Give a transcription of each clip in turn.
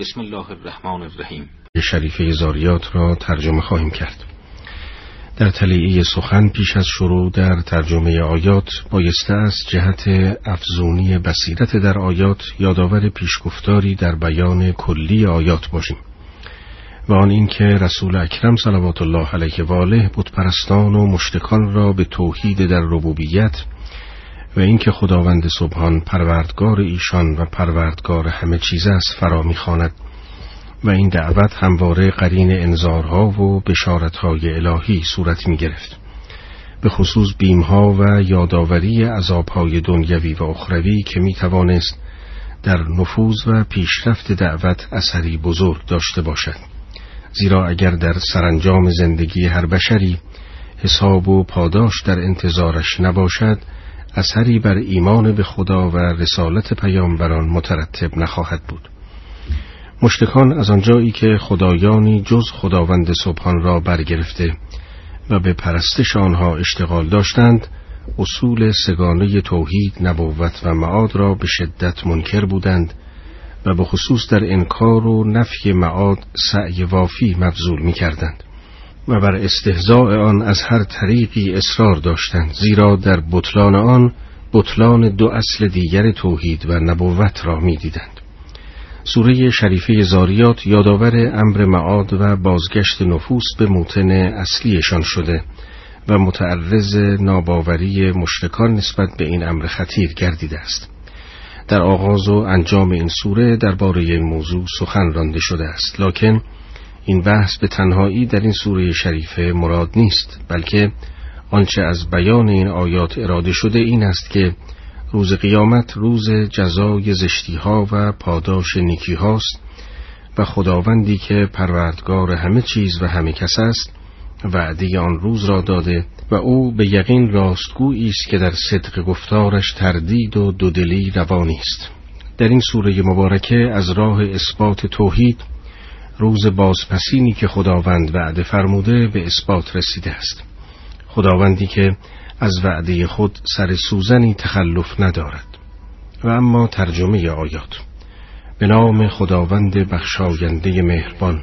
بسم الله الرحمن الرحیم. شریفه زاریات را ترجمه خواهیم کرد. در تلیعه سخن پیش از شروع در ترجمه آیات بایسته است جهت افزونی بصیرت در آیات یادآور پیشگفتاری در بیان کلی آیات باشیم. و آن اینکه رسول اکرم صلوات الله علیه و آله بتپرستان و مشتکان را به توحید در ربوبیت و اینکه خداوند سبحان پروردگار ایشان و پروردگار همه چیز است فرا می‌خواند و این دعوت همواره قرین انذارها و بشارتهای الهی صورت می گرفت. به خصوص بیمها و یادآوری عذابهای دنیوی و اخروی که می توانست در نفوذ و پیشرفت دعوت اثری بزرگ داشته باشد زیرا اگر در سرانجام زندگی هر بشری حساب و پاداش در انتظارش نباشد اثری بر ایمان به خدا و رسالت پیامبران مترتب نخواهد بود مشتکان از آنجایی که خدایانی جز خداوند سبحان را برگرفته و به پرستش آنها اشتغال داشتند اصول سگانه توحید نبوت و معاد را به شدت منکر بودند و به خصوص در انکار و نفی معاد سعی وافی مبذول می کردند. و بر استهزاء آن از هر طریقی اصرار داشتند زیرا در بطلان آن بطلان دو اصل دیگر توحید و نبوت را می‌دیدند. سوره شریفه زاریات یادآور امر معاد و بازگشت نفوس به موتن اصلیشان شده و متعرض ناباوری مشرکان نسبت به این امر خطیر گردیده است. در آغاز و انجام این سوره درباره این موضوع سخن رانده شده است لکن این بحث به تنهایی در این سوره شریفه مراد نیست بلکه آنچه از بیان این آیات اراده شده این است که روز قیامت روز جزای زشتی ها و پاداش نیکی هاست و خداوندی که پروردگار همه چیز و همه کس است وعده آن روز را داده و او به یقین راستگویی است که در صدق گفتارش تردید و دودلی روانی است. در این سوره مبارکه از راه اثبات توحید روز بازپسینی که خداوند وعده فرموده به اثبات رسیده است. خداوندی که از وعده خود سر سوزنی تخلف ندارد. و اما ترجمه آیات. به نام خداوند بخشاینده مهربان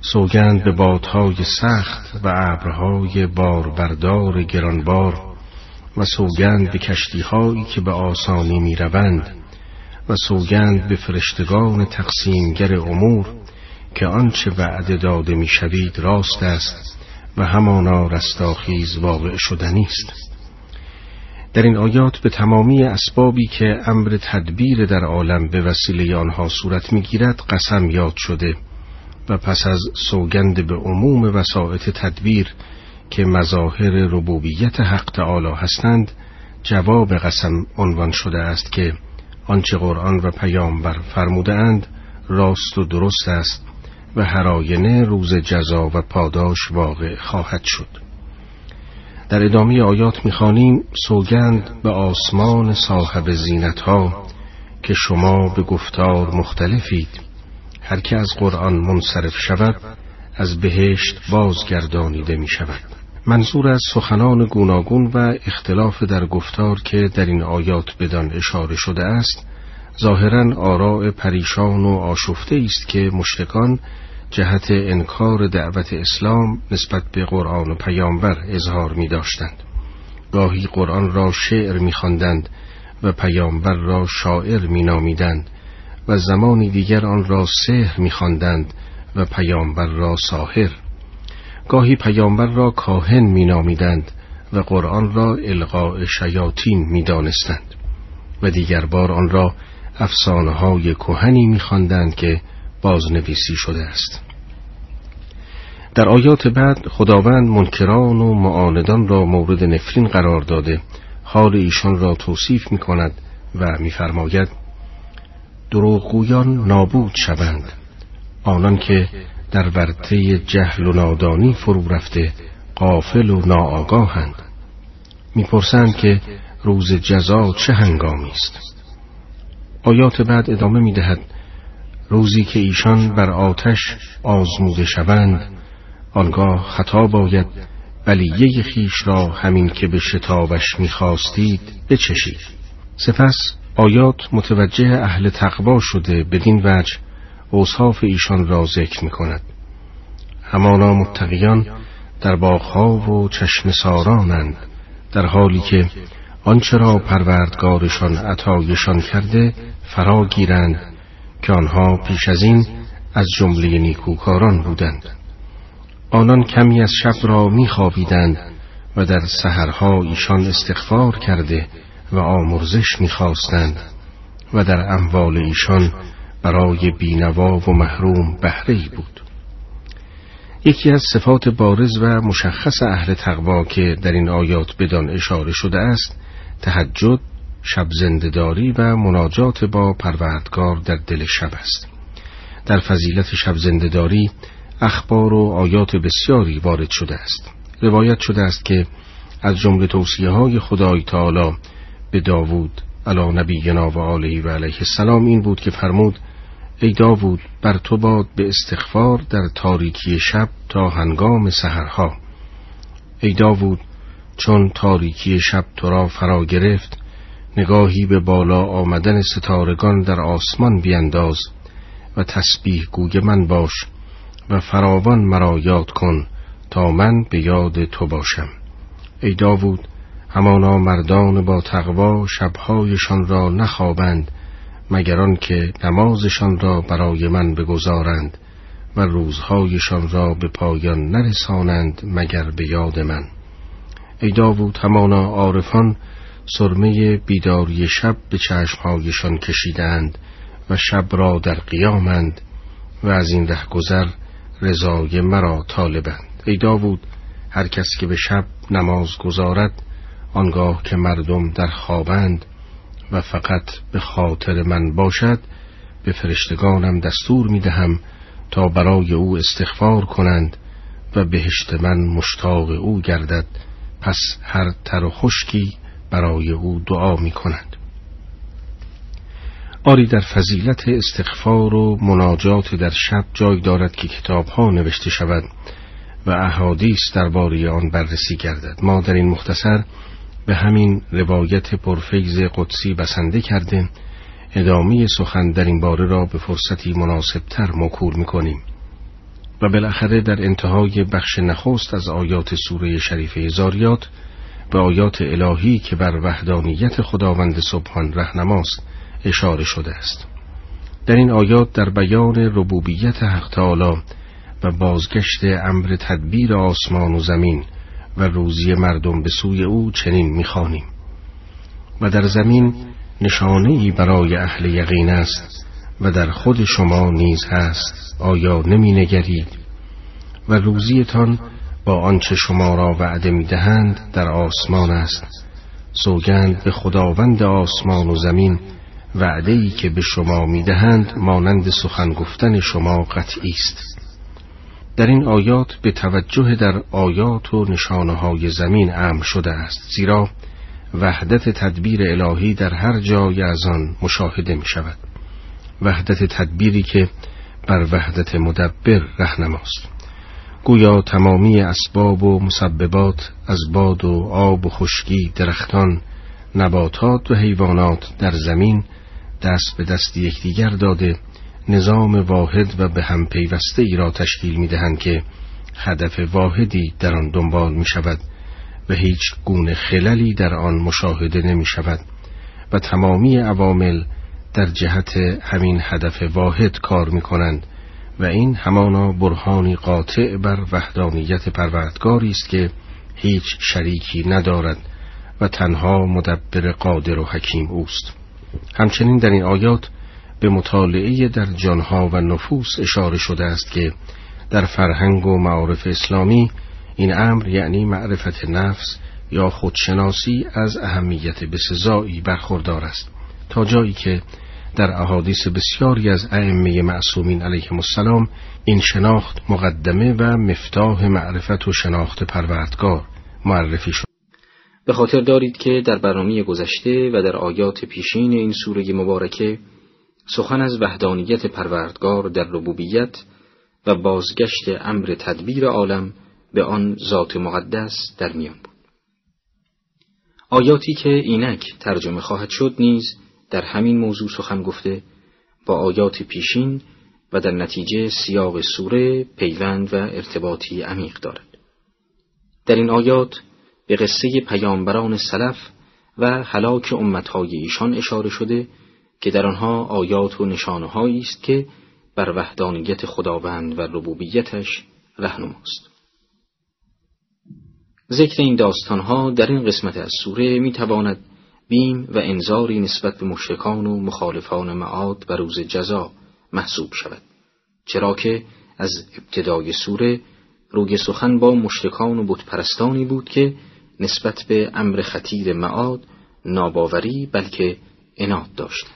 سوگند به بادهای سخت و ابرهای باربردار گرانبار و سوگند به کشتیهایی که به آسانی می روند و سوگند به فرشتگان تقسیمگر امور که آنچه وعده داده می‌شوید راست است و همانا رستاخیز واقع شدنی است در این آیات به تمامی اسبابی که امر تدبیر در عالم به وسیله آنها صورت می‌گیرد قسم یاد شده و پس از سوگند به عموم وسایط تدبیر که مظاهر ربوبیت حق تعالی هستند جواب قسم عنوان شده است که آنچه قرآن و پیامبر فرموده اند راست و درست است و هر آینه روز جزا و پاداش واقع خواهد شد. در ادامه آیات می‌خوانیم سوگند به آسمان صاحب زینت ها که شما به گفتار مختلفید. هر که از قرآن منصرف شود از بهشت بازگردانیده می شود منظور از سخنان گوناگون و اختلاف در گفتار که در این آیات بدان اشاره شده است ظاهرا آراء پریشان و آشفته است که مشرکان جهت انکار دعوت اسلام نسبت به قرآن و پیامبر اظهار می داشتند. گاهی قرآن را شعر می خواندند و پیامبر را شاعر می نامیدند و زمانی دیگر آن را سحر می خواندند و پیامبر را ساحر گاهی پیامبر را کاهن می نامیدند و قرآن را القاء شیاطین می دانستند و دیگر بار آن را افسانه های کهنی می خواندند که بازنویسی شده است. در آیات بعد خداوند منکران و معاندان را مورد نفرین قرار داده حال ایشان را توصیف می کند و میفرماید دروغگویان نابود شوند. آنان که در ورطه جهل و نادانی فرو رفته قافل و ناآگاهند. می‌پرسند که روز جزا چه هنگامی است؟ آیات بعد ادامه می‌دهد. روزی که ایشان بر آتش آزموده شوند آنگاه خطا باید بلیه خیش را همین که به شتابش می‌خواستید بچشید. سپس آیات متوجه اهل تقوا شده بدین وجه اوصاف ایشان را ذکر می کند همانا متقیان در باغها و چشم سارانند در حالی که آنچه را پروردگارشان عطایشان کرده فرا گیرند که آنها پیش از این از جمله نیکوکاران بودند. آنان کمی از شب را میخوابیدند و در سحرها ایشان استغفار کرده و آمرزش می‌خواستند و در اموال ایشان برای بینوا و محروم بهره بود. یکی از صفات بارز و مشخص اهل تقوا که در این آیات بدان اشاره شده است تهجد شب زندهداری و مناجات با پروردگار در دل شب است. در فضیلت شب زندهداری اخبار و آیات بسیاری وارد شده است. روایت شده است که از جمله توصیه های خدای تعالی به داوود علا نبینا و آله و علیه السلام این بود که فرمود ای داوود بر تو باد به استغفار در تاریکی شب تا هنگام سحرها. ای داوود چون تاریکی شب تو را فرا گرفت نگاهی به بالا آمدن ستارگان در آسمان بینداز و تسبیح گوی من باش و فراوان مرا یاد کن تا من به یاد تو باشم. ای داوود همانا مردان با تقوا شبهایشان را نخوابند مگر که نمازشان را برای من بگذارند و روزهایشان را به پایان نرسانند مگر به یاد من. ای داوود همانا عارفان سرمه بیداری شب به چشمهایشان کشیدند و شب را در قیامند و از این گذر رضای مرا طالبند. ای داوود هر کس که به شب نماز گذارد آنگاه که مردم در خوابند و فقط به خاطر من باشد به فرشتگانم دستور می دهم تا برای او استغفار کنند و بهشت من مشتاق او گردد پس هر تر و خشکی برای او دعا می کند آری در فضیلت استغفار و مناجات در شب جای دارد که کتاب ها نوشته شود و احادیث درباره آن بررسی گردد. ما در این مختصر به همین روایت پرفیز قدسی بسنده کرده ادامه سخن در این باره را به فرصتی مناسبتر مکور می‌کنیم. و بالاخره در انتهای بخش نخست از آیات سوره شریفه زاریات به آیات الهی که بر وحدانیت خداوند سبحان رهنماست اشاره شده است. در این آیات در بیان ربوبیت حق تعالی و بازگشت امر تدبیر آسمان و زمین و روزی مردم به سوی او چنین می‌خوانیم. و در زمین نشانه ای برای اهل یقین است و در خود شما نیز هست آیا نمی نگرید و روزیتان با آنچه شما را وعده می دهند در آسمان است. سوگند به خداوند آسمان و زمین وعده ای که به شما می دهند مانند سخن گفتن شما قطعی است. در این آیات به توجه در آیات و نشانه های زمین امر شده است زیرا وحدت تدبیر الهی در هر جای از آن مشاهده می شود وحدت تدبیری که بر وحدت مدبر رهنماست. گویا تمامی اسباب و مسببات از باد و آب و خشکی درختان نباتات و حیوانات در زمین دست به دست یکدیگر داده نظام واحد و به هم پیوسته ای را تشکیل می دهند که هدف واحدی در آن دنبال می شود و هیچ گونه خللی در آن مشاهده نمی شود و تمامی عوامل در جهت همین هدف واحد کار می کنند و این همانا برهانی قاطع بر وحدانیت پروردگاری است که هیچ شریکی ندارد و تنها مدبر قادر و حکیم اوست. همچنین در این آیات به مطالعه در جانها و نفوس اشاره شده است که در فرهنگ و معارف اسلامی این امر یعنی معرفت نفس یا خودشناسی از اهمیت بسزایی برخوردار است. تا جایی که در احادیث بسیاری از ائمه معصومین علیهم السلام این شناخت مقدمه و مفتاح معرفت و شناخت پروردگار معرفی شد به خاطر دارید که در برنامه گذشته و در آیات پیشین این سوره مبارکه سخن از وحدانیت پروردگار در ربوبیت و بازگشت امر تدبیر عالم به آن ذات مقدس در میان بود. آیاتی که اینک ترجمه خواهد شد نیز در همین موضوع سخن گفته با آیات پیشین و در نتیجه سیاق سوره پیوند و ارتباطی عمیق دارد. در این آیات به قصه پیامبران سلف و هلاک امتهای ایشان اشاره شده که در آنها آیات و نشانه است که بر وحدانیت خداوند و ربوبیتش رهنماست. ذکر این داستانها در این قسمت از سوره می تواند بیم و انذاری نسبت به مشرکان و مخالفان معاد و روز جزا محسوب شود. چرا که از ابتدای سوره روی سخن با مشرکان و بتپرستانی بود که نسبت به امر خطیر معاد ناباوری بلکه اناد داشتند.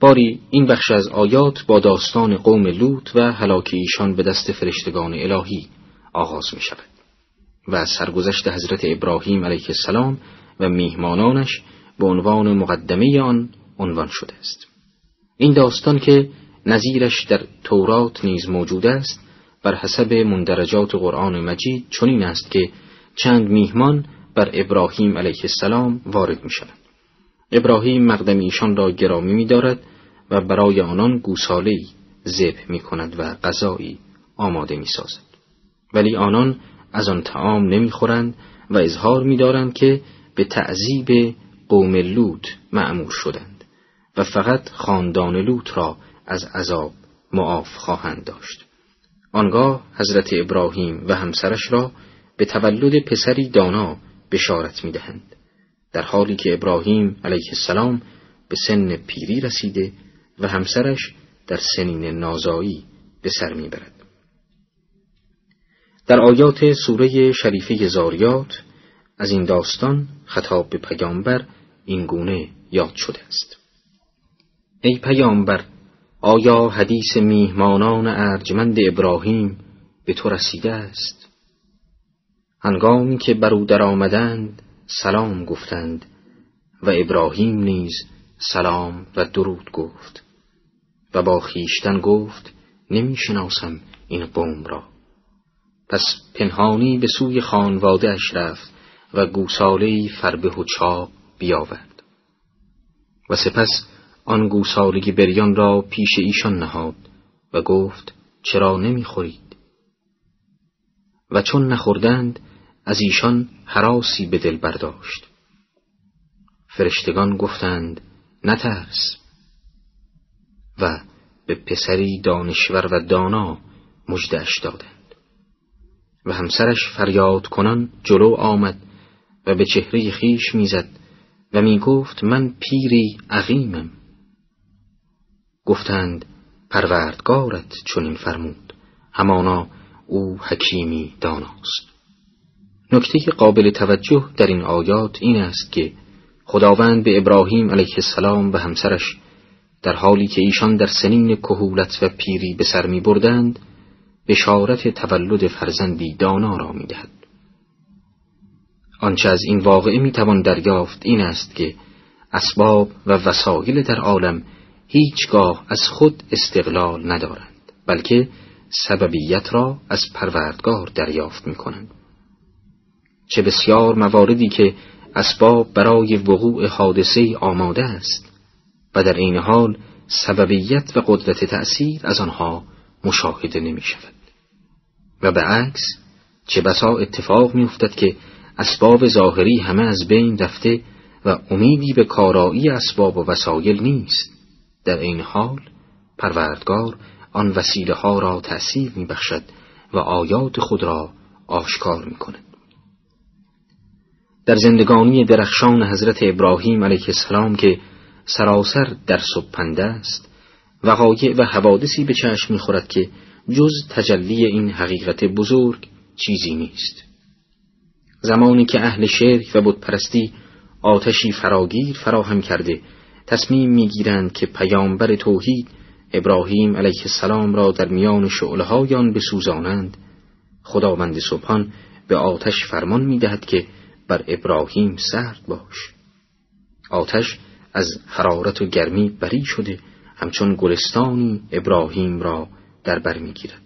باری این بخش از آیات با داستان قوم لوط و هلاک ایشان به دست فرشتگان الهی آغاز می شود و سرگذشت حضرت ابراهیم علیه السلام و میهمانانش به عنوان مقدمه آن عنوان شده است این داستان که نظیرش در تورات نیز موجود است بر حسب مندرجات قرآن مجید چنین است که چند میهمان بر ابراهیم علیه السلام وارد می شود. ابراهیم مقدم ایشان را گرامی می دارد و برای آنان گوساله ذبح می کند و غذایی آماده می سازد. ولی آنان از آن تعام نمی خورند و اظهار می دارند که به تعذیب قوم لوط معمور شدند و فقط خاندان لوط را از عذاب معاف خواهند داشت. آنگاه حضرت ابراهیم و همسرش را به تولد پسری دانا بشارت می دهند. در حالی که ابراهیم علیه السلام به سن پیری رسیده و همسرش در سنین نازایی به سر می‌برد. در آیات سوره شریفه زاریات از این داستان خطاب به پیامبر این گونه یاد شده است. ای پیامبر آیا حدیث میهمانان ارجمند ابراهیم به تو رسیده است؟ هنگامی که بر او در آمدند سلام گفتند و ابراهیم نیز سلام و درود گفت و با خیشتن گفت نمی شناسم این قوم را پس پنهانی به سوی خانواده اش رفت و گوساله فربه و چاق بیاورد. و سپس آن گوساله بریان را پیش ایشان نهاد و گفت چرا نمی‌خورید؟ و چون نخوردند از ایشان حراسی به دل برداشت. فرشتگان گفتند نترس. و به پسری دانشور و دانا مجدش دادند. و همسرش فریاد کنان جلو آمد و به چهره خیش می‌زد و می گفت من پیری عقیمم. گفتند پروردگارت چنین فرمود. همانا او حکیمی داناست. نکته قابل توجه در این آیات این است که خداوند به ابراهیم علیه السلام و همسرش در حالی که ایشان در سنین کهولت و پیری به سر می بردند بشارت تولد فرزندی دانا را می دهد. آنچه از این واقعه می توان دریافت این است که اسباب و وسایل در عالم هیچگاه از خود استقلال ندارند بلکه سببیت را از پروردگار دریافت می کنند. چه بسیار مواردی که اسباب برای وقوع حادثه آماده است و در این حال سببیت و قدرت تأثیر از آنها مشاهده نمی شود و به عکس چه بسا اتفاق می افتد که اسباب ظاهری همه از بین رفته و امیدی به کارایی اسباب و وسایل نیست در این حال پروردگار آن وسیله ها را تأثیر می بخشد و آیات خود را آشکار می کند. در زندگانی درخشان حضرت ابراهیم علیه السلام که سراسر در سبپنده است وقایع و حوادثی به چشم می‌خورد که جز تجلی این حقیقت بزرگ چیزی نیست زمانی که اهل شرک و بتپرستی آتشی فراگیر فراهم کرده تصمیم می‌گیرند که پیامبر توحید ابراهیم علیه السلام را در میان شعله آن بسوزانند. خداوند سبحان به آتش فرمان می‌دهد که بر ابراهیم سرد باش. آتش از حرارت و گرمی بری شده همچون گلستانی ابراهیم را در بر می‌گیرد.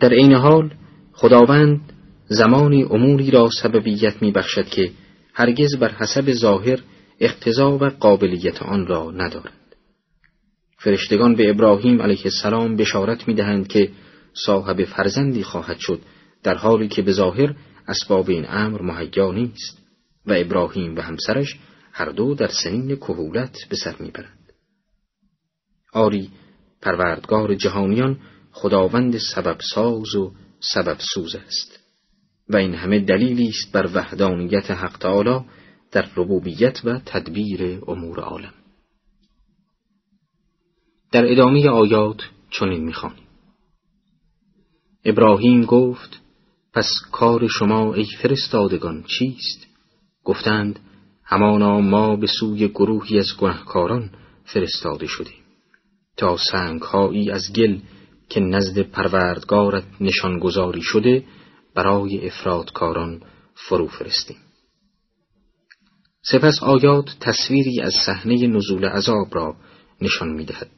در عین حال خداوند زمانی اموری را سببیت می بخشد که هرگز بر حسب ظاهر اقتضا و قابلیت آن را ندارند فرشتگان به ابراهیم علیه السلام بشارت می دهند که صاحب فرزندی خواهد شد در حالی که به ظاهر اسباب این امر مهیا نیست و ابراهیم و همسرش هر دو در سنین کهولت به سر می‌برند. آری پروردگار جهانیان خداوند سبب ساز و سبب سوز است. و این همه دلیلی است بر وحدانیت حق تعالی در ربوبیت و تدبیر امور عالم. در ادامه آیات چنین می‌خوانیم. ابراهیم گفت پس کار شما ای فرستادگان چیست؟ گفتند همانا ما به سوی گروهی از گنهکاران فرستاده شدیم تا سنگهایی از گل که نزد پروردگارت نشانگذاری شده برای افرادکاران فرو فرستیم سپس آیات تصویری از صحنه نزول عذاب را نشان می‌دهد.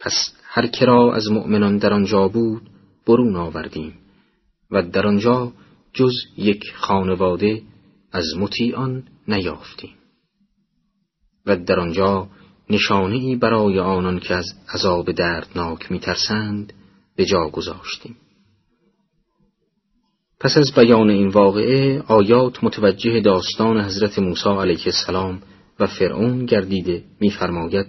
پس هر کرا از مؤمنان در آنجا بود برون آوردیم و در آنجا جز یک خانواده از مطیعان نیافتیم. و در آنجا نشانه برای آنان که از عذاب دردناک میترسند به جا گذاشتیم. پس از بیان این واقعه آیات متوجه داستان حضرت موسی علیه السلام و فرعون گردیده میفرماید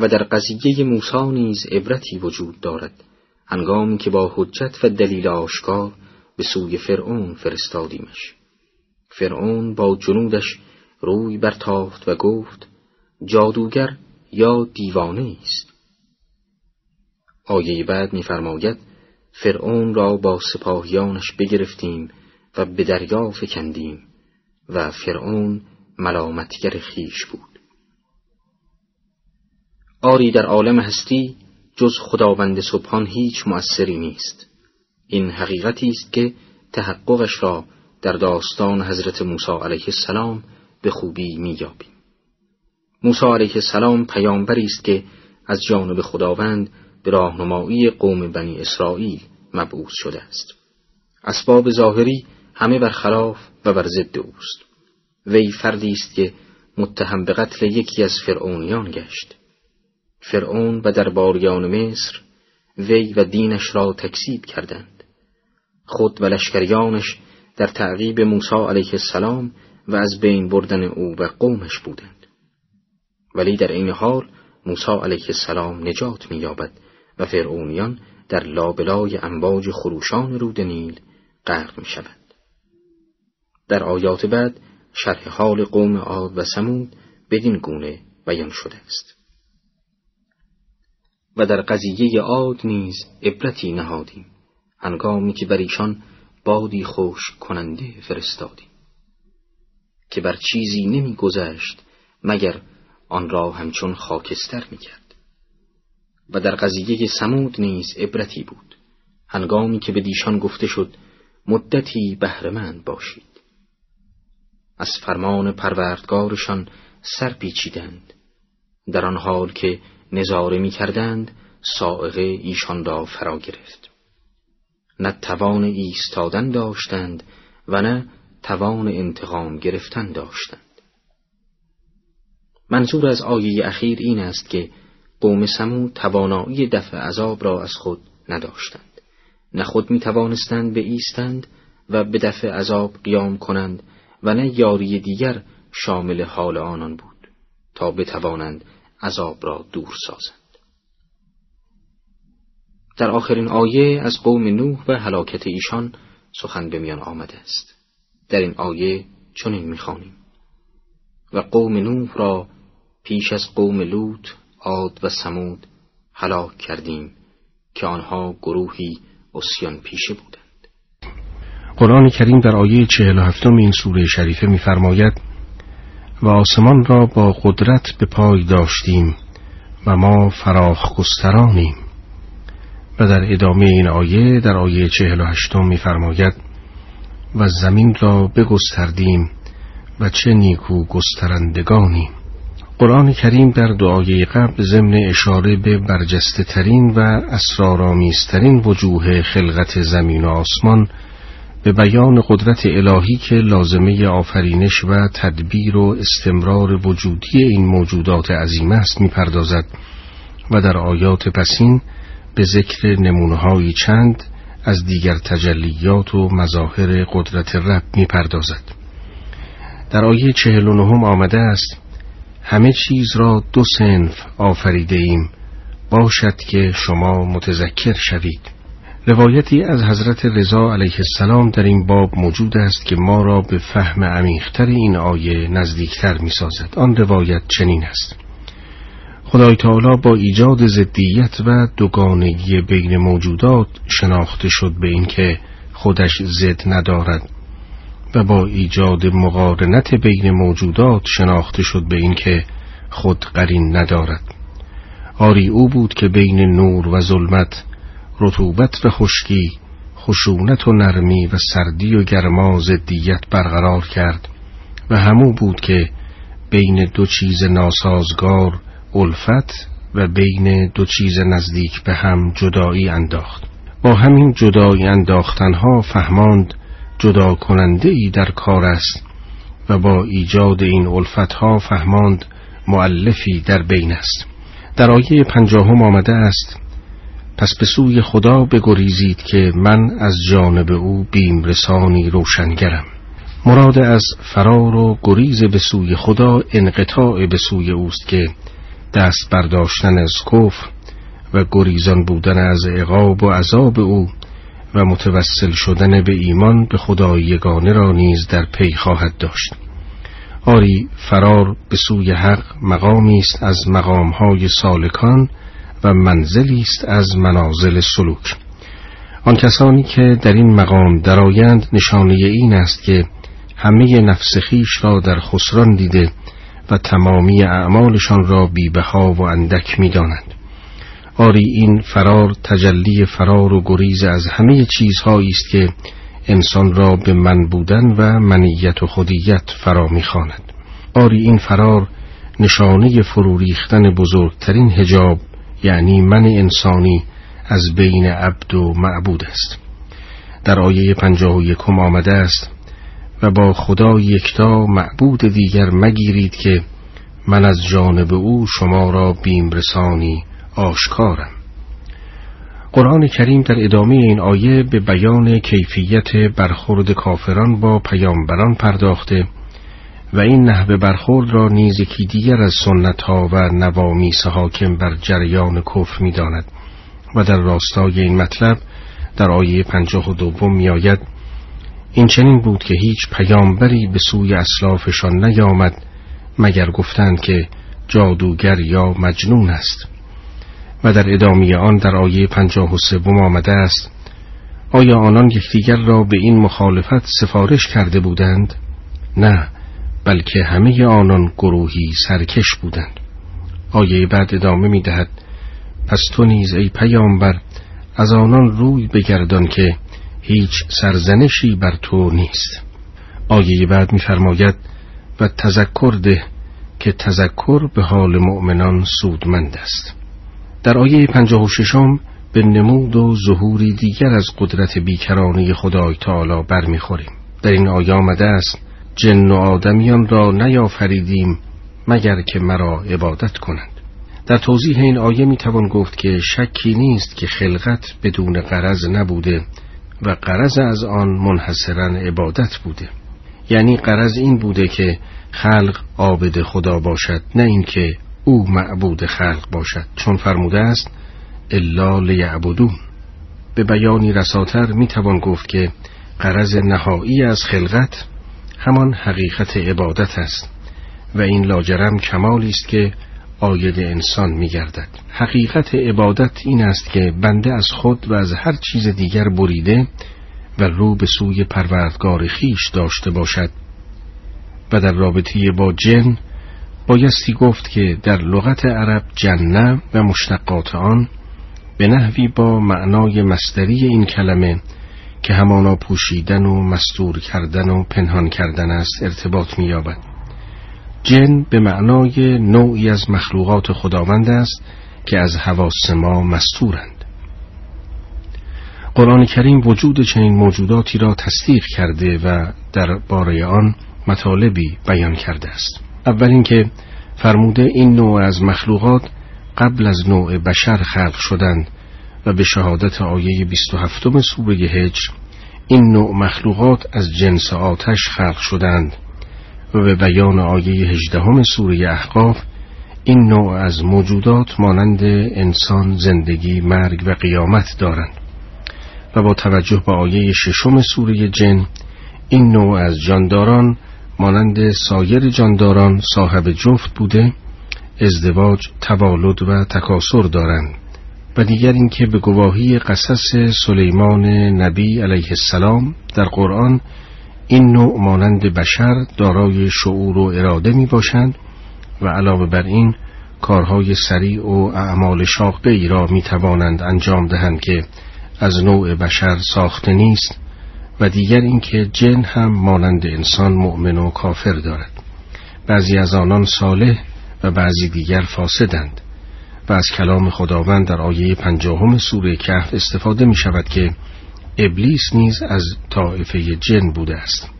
و در قضیه موسی نیز عبرتی وجود دارد هنگامی که با حجت و دلیل آشکار به سوی فرعون فرستادیمش. فرعون با جنودش روی برتافت و گفت جادوگر یا دیوانه است. آیه بعد می‌فرماید فرعون را با سپاهیانش بگرفتیم و به دریا فکندیم و فرعون ملامتگر خیش بود. آری در عالم هستی جز خداوند سبحان هیچ مؤثری نیست. این حقیقتی است که تحققش را در داستان حضرت موسی علیه السلام به خوبی مییابیم. موسی علیه السلام پیامبری است که از جانب خداوند به راهنمایی قوم بنی اسرائیل مبعوث شده است. اسباب ظاهری همه برخلاف و بر ضد اوست. وی فردی است که متهم به قتل یکی از فرعونیان گشت. فرعون و درباریان مصر وی و دینش را تکسیب کردند. خود و لشکریانش در تعقیب موسی علیه السلام و از بین بردن او و قومش بودند. ولی در این حال موسی علیه السلام نجات می‌یابد و فرعونیان در لابلای امواج خروشان رود نیل غرق می‌شوند. در آیات بعد شرح حال قوم عاد و سمود بدین گونه بیان شده است. و در قضیه عاد نیز عبرتی نهادیم. هنگامی که بر ایشان بادی خوش کننده فرستادیم. که بر چیزی نمیگذشت مگر آن را همچون خاکستر می‌کرد. و در قضیه سمود نیز عبرتی بود. هنگامی که به دیشان گفته شد مدتی بهرهمند باشید. از فرمان پروردگارشان سر پیچیدند. در آن حال که نظاره می کردند سائقه ایشان را فرا گرفت. نه توان ایستادن داشتند و نه توان انتقام گرفتن داشتند. منظور از آیه اخیر این است که قوم سمو توانایی دفع عذاب را از خود نداشتند. نه خود می توانستند به ایستند و به دفع عذاب قیام کنند و نه یاری دیگر شامل حال آنان بود تا بتوانند عذاب را دور سازند. در آخرین آیه از قوم نوح و هلاکت ایشان سخن به میان آمده است. در این آیه چنین می‌خوانیم. و قوم نوح را پیش از قوم لوط عاد و سمود هلاک کردیم که آنها گروهی اسیان پیشه بودند. قرآن کریم در آیه چهل و هفتم این سوره شریفه میفرماید و آسمان را با قدرت به پای داشتیم و ما فراخ گسترانیم و در ادامه این آیه در آیه چهل و هشتم میفرماید و زمین را بگستردیم و چه نیکو گسترندگانیم. قرآن کریم در دعای قبل ضمن اشاره به برجسته ترین و اسرارآمیزترین وجوه خلقت زمین و آسمان به بیان قدرت الهی که لازمه آفرینش و تدبیر و استمرار وجودی این موجودات عظیم است می‌پردازد و در آیات پسین به ذکر نمونهایی چند از دیگر تجلیات و مظاهر قدرت رب می‌پردازد. در آیه چهل و نهم آمده است همه چیز را دو سنف آفریده ایم. باشد که شما متذکر شوید. روایتی از حضرت رضا علیه السلام در این باب موجود است که ما را به فهم عمیقتر این آیه نزدیکتر می سازد. آن روایت چنین است. خدای تعالی با ایجاد زدیت و دوگانگی بین موجودات شناخته شد به اینکه خودش زد ندارد. و با ایجاد مقارنت بین موجودات شناخته شد به اینکه خود قرین ندارد. آری او بود که بین نور و ظلمت رطوبت و خشکی خشونت و نرمی و سردی و گرما زدیت برقرار کرد و همو بود که بین دو چیز ناسازگار الفت و بین دو چیز نزدیک به هم جدایی انداخت. با همین جدایی انداختنها فهماند جدا کننده ای در کار است و با ایجاد این الفتها فهماند معلفی در بین است. در آیه پنجاهم آمده است پس به سوی خدا بگریزید که من از جانب او بیم رسانی روشنگرم. مراد از فرار و گریز به سوی خدا انقطاع به سوی اوست که دست برداشتن از کفر و گریزان بودن از عقاب و عذاب او و متوسل شدن به ایمان به خدای یگانه را نیز در پی خواهد داشت. آری فرار به سوی حق مقامی است از مقامهای سالکان و منزلی است از منازل سلوک. آن کسانی که در این مقام درآیند نشانه این است که همه نفس خیش را در خسران دیده و تمامی اعمالشان را بیبها و اندک می‌دانند. آری این فرار تجلی فرار و گریز از همه چیزهایی است که انسان را به من بودن و منیت و خودیت فرا می‌خواند. آری این فرار نشانه فروریختن بزرگترین هجاب یعنی من انسانی از بین عبد و معبود است. در آیه پنجاه و یکم آمده است و با خدا یکتا معبود دیگر مگیرید که من از جانب او شما را بیم رسانی آشکارم. قرآن کریم در ادامه این آیه به بیان کیفیت برخورد کافران با پیامبران پرداخته و این نحوه برخورد را نیز یکی دیگر از سنت ها و نوامیس حاکم بر جریان کفر می داند و در راستای این مطلب در آیه پنجاه و دوم می آید این چنین بود که هیچ پیامبری به سوی اسلافشان نیامد مگر گفتند که جادوگر یا مجنون است. و در ادامه آن در آیه پنجاه و سوم آمده است آیا آنان یکدیگر را به این مخالفت سفارش کرده بودند؟ نه بلکه همه آنان گروهی سرکش بودند. آیه بعد ادامه می دهد پس تو نیز ای پیامبر از آنان روی بگردان که هیچ سرزنشی بر تو نیست. آیه بعد میفرماید و تذکر ده که تذکر به حال مؤمنان سودمند است. در آیه پنجاه و ششم به نمود و ظهوری دیگر از قدرت بیکرانه خدای تعالی برمیخوریم. در این آیه آمده است جن و آدمیان را نیافریدیم مگر که مرا عبادت کنند. در توضیح این آیه می توان گفت که شکی نیست که خلقت بدون قرض نبوده و قرض از آن منحصرا عبادت بوده. یعنی قرض این بوده که خلق عابد خدا باشد نه اینکه او معبود خلق باشد چون فرموده است الا لیعبدون به بیانی رساتر می توان گفت که قرض نهایی از خلقت همان حقیقت عبادت است و این لاجرم کمالی است که آید انسان می گردد. حقیقت عبادت این است که بنده از خود و از هر چیز دیگر بریده و رو به سوی پروردگار خیش داشته باشد و در رابطه با جن بایستی گفت که در لغت عرب جنه و مشتقات آن به نحوی با معنای مستری این کلمه که همانا پوشیدن و مستور کردن و پنهان کردن است ارتباط می‌یابد. جن به معنای نوعی از مخلوقات خداوند است که از حواس ما مستورند قرآن کریم وجود چنین موجوداتی را تصدیق کرده و در باره آن مطالبی بیان کرده است اول اینکه فرموده این نوع از مخلوقات قبل از نوع بشر خلق شدند و به شهادت آیه 27 سوره هجر این نوع مخلوقات از جنس آتش خلق شدند و به بیان آیه 18 سوره احقاف این نوع از موجودات مانند انسان زندگی مرگ و قیامت دارند و با توجه به آیه ششم سوره جن این نوع از جانداران مانند سایر جانداران صاحب جفت بوده ازدواج توالد و تکاسر دارند. و دیگر اینکه به گواهی قصص سلیمان نبی علیه السلام در قرآن این نوع مانند بشر دارای شعور و اراده می باشند و علاوه بر این کارهای سریع و اعمال شاقه ای را می توانند انجام دهند که از نوع بشر ساخته نیست. و دیگر اینکه جن هم مانند انسان مؤمن و کافر دارد. بعضی از آنان صالح و بعضی دیگر فاسدند. و از کلام خداوند در آیه پنجاهم سوره کهف استفاده می شود که ابلیس نیز از طائفه جن بوده است.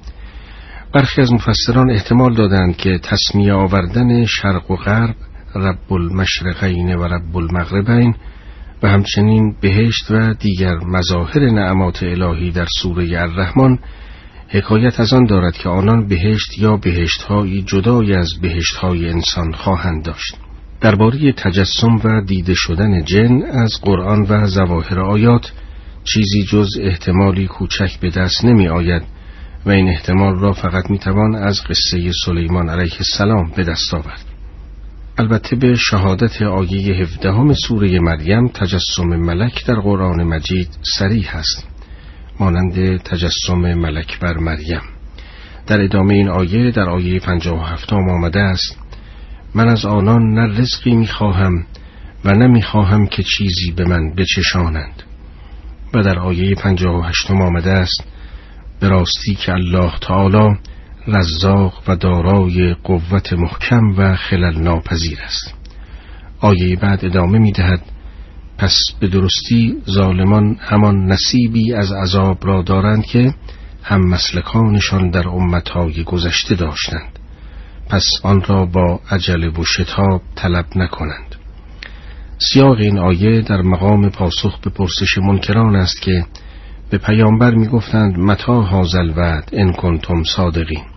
برخی از مفسران احتمال دادند که تصمیه آوردن شرق و غرب رب المشرقین و رب المغربین و همچنین بهشت و دیگر مظاهر نعمات الهی در سوره الرحمن حکایت از آن دارد که آنان بهشت یا بهشتهایی جدای از بهشتهای انسان خواهند داشت. درباره تجسم و دیده شدن جن از قرآن و زواهر آیات چیزی جز احتمالی کوچک به دست نمی آید و این احتمال را فقط می توان از قصه سلیمان علیه السلام به دست آورد. البته به شهادت آیه هفدهم سوره مریم تجسم ملک در قرآن مجید سریح است مانند تجسم ملک بر مریم. در ادامه این آیه در آیه پنجاه و هفتم آمده است من از آنان نه رزقی می‌خواهم و نه می‌خواهم که چیزی به من بچشانند. و در آیه پنجاه و هشتم آمده است به راستی که الله تعالی رزاق و دارای قوت محکم و خلل ناپذیر است. آیه بعد ادامه می دهد پس به درستی ظالمان همان نصیبی از عذاب را دارند که هم مسلکانشان در امتهای گذشته داشتند. پس آن را با عجله و شتاب طلب نکنند. سیاق این آیه در مقام پاسخ به پرسش منکران است که به پیامبر می‌گفتند متا حاضل وعد ان کنتم صادقین.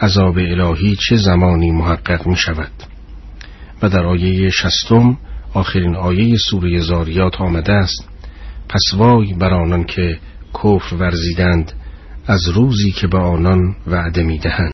عذاب الهی چه زمانی محقق می شود و در آیه شستم آخرین آیه سوره زاریات آمده است. پس وای بر آنان که کفر ورزیدند از روزی که به آنان وعده می دهند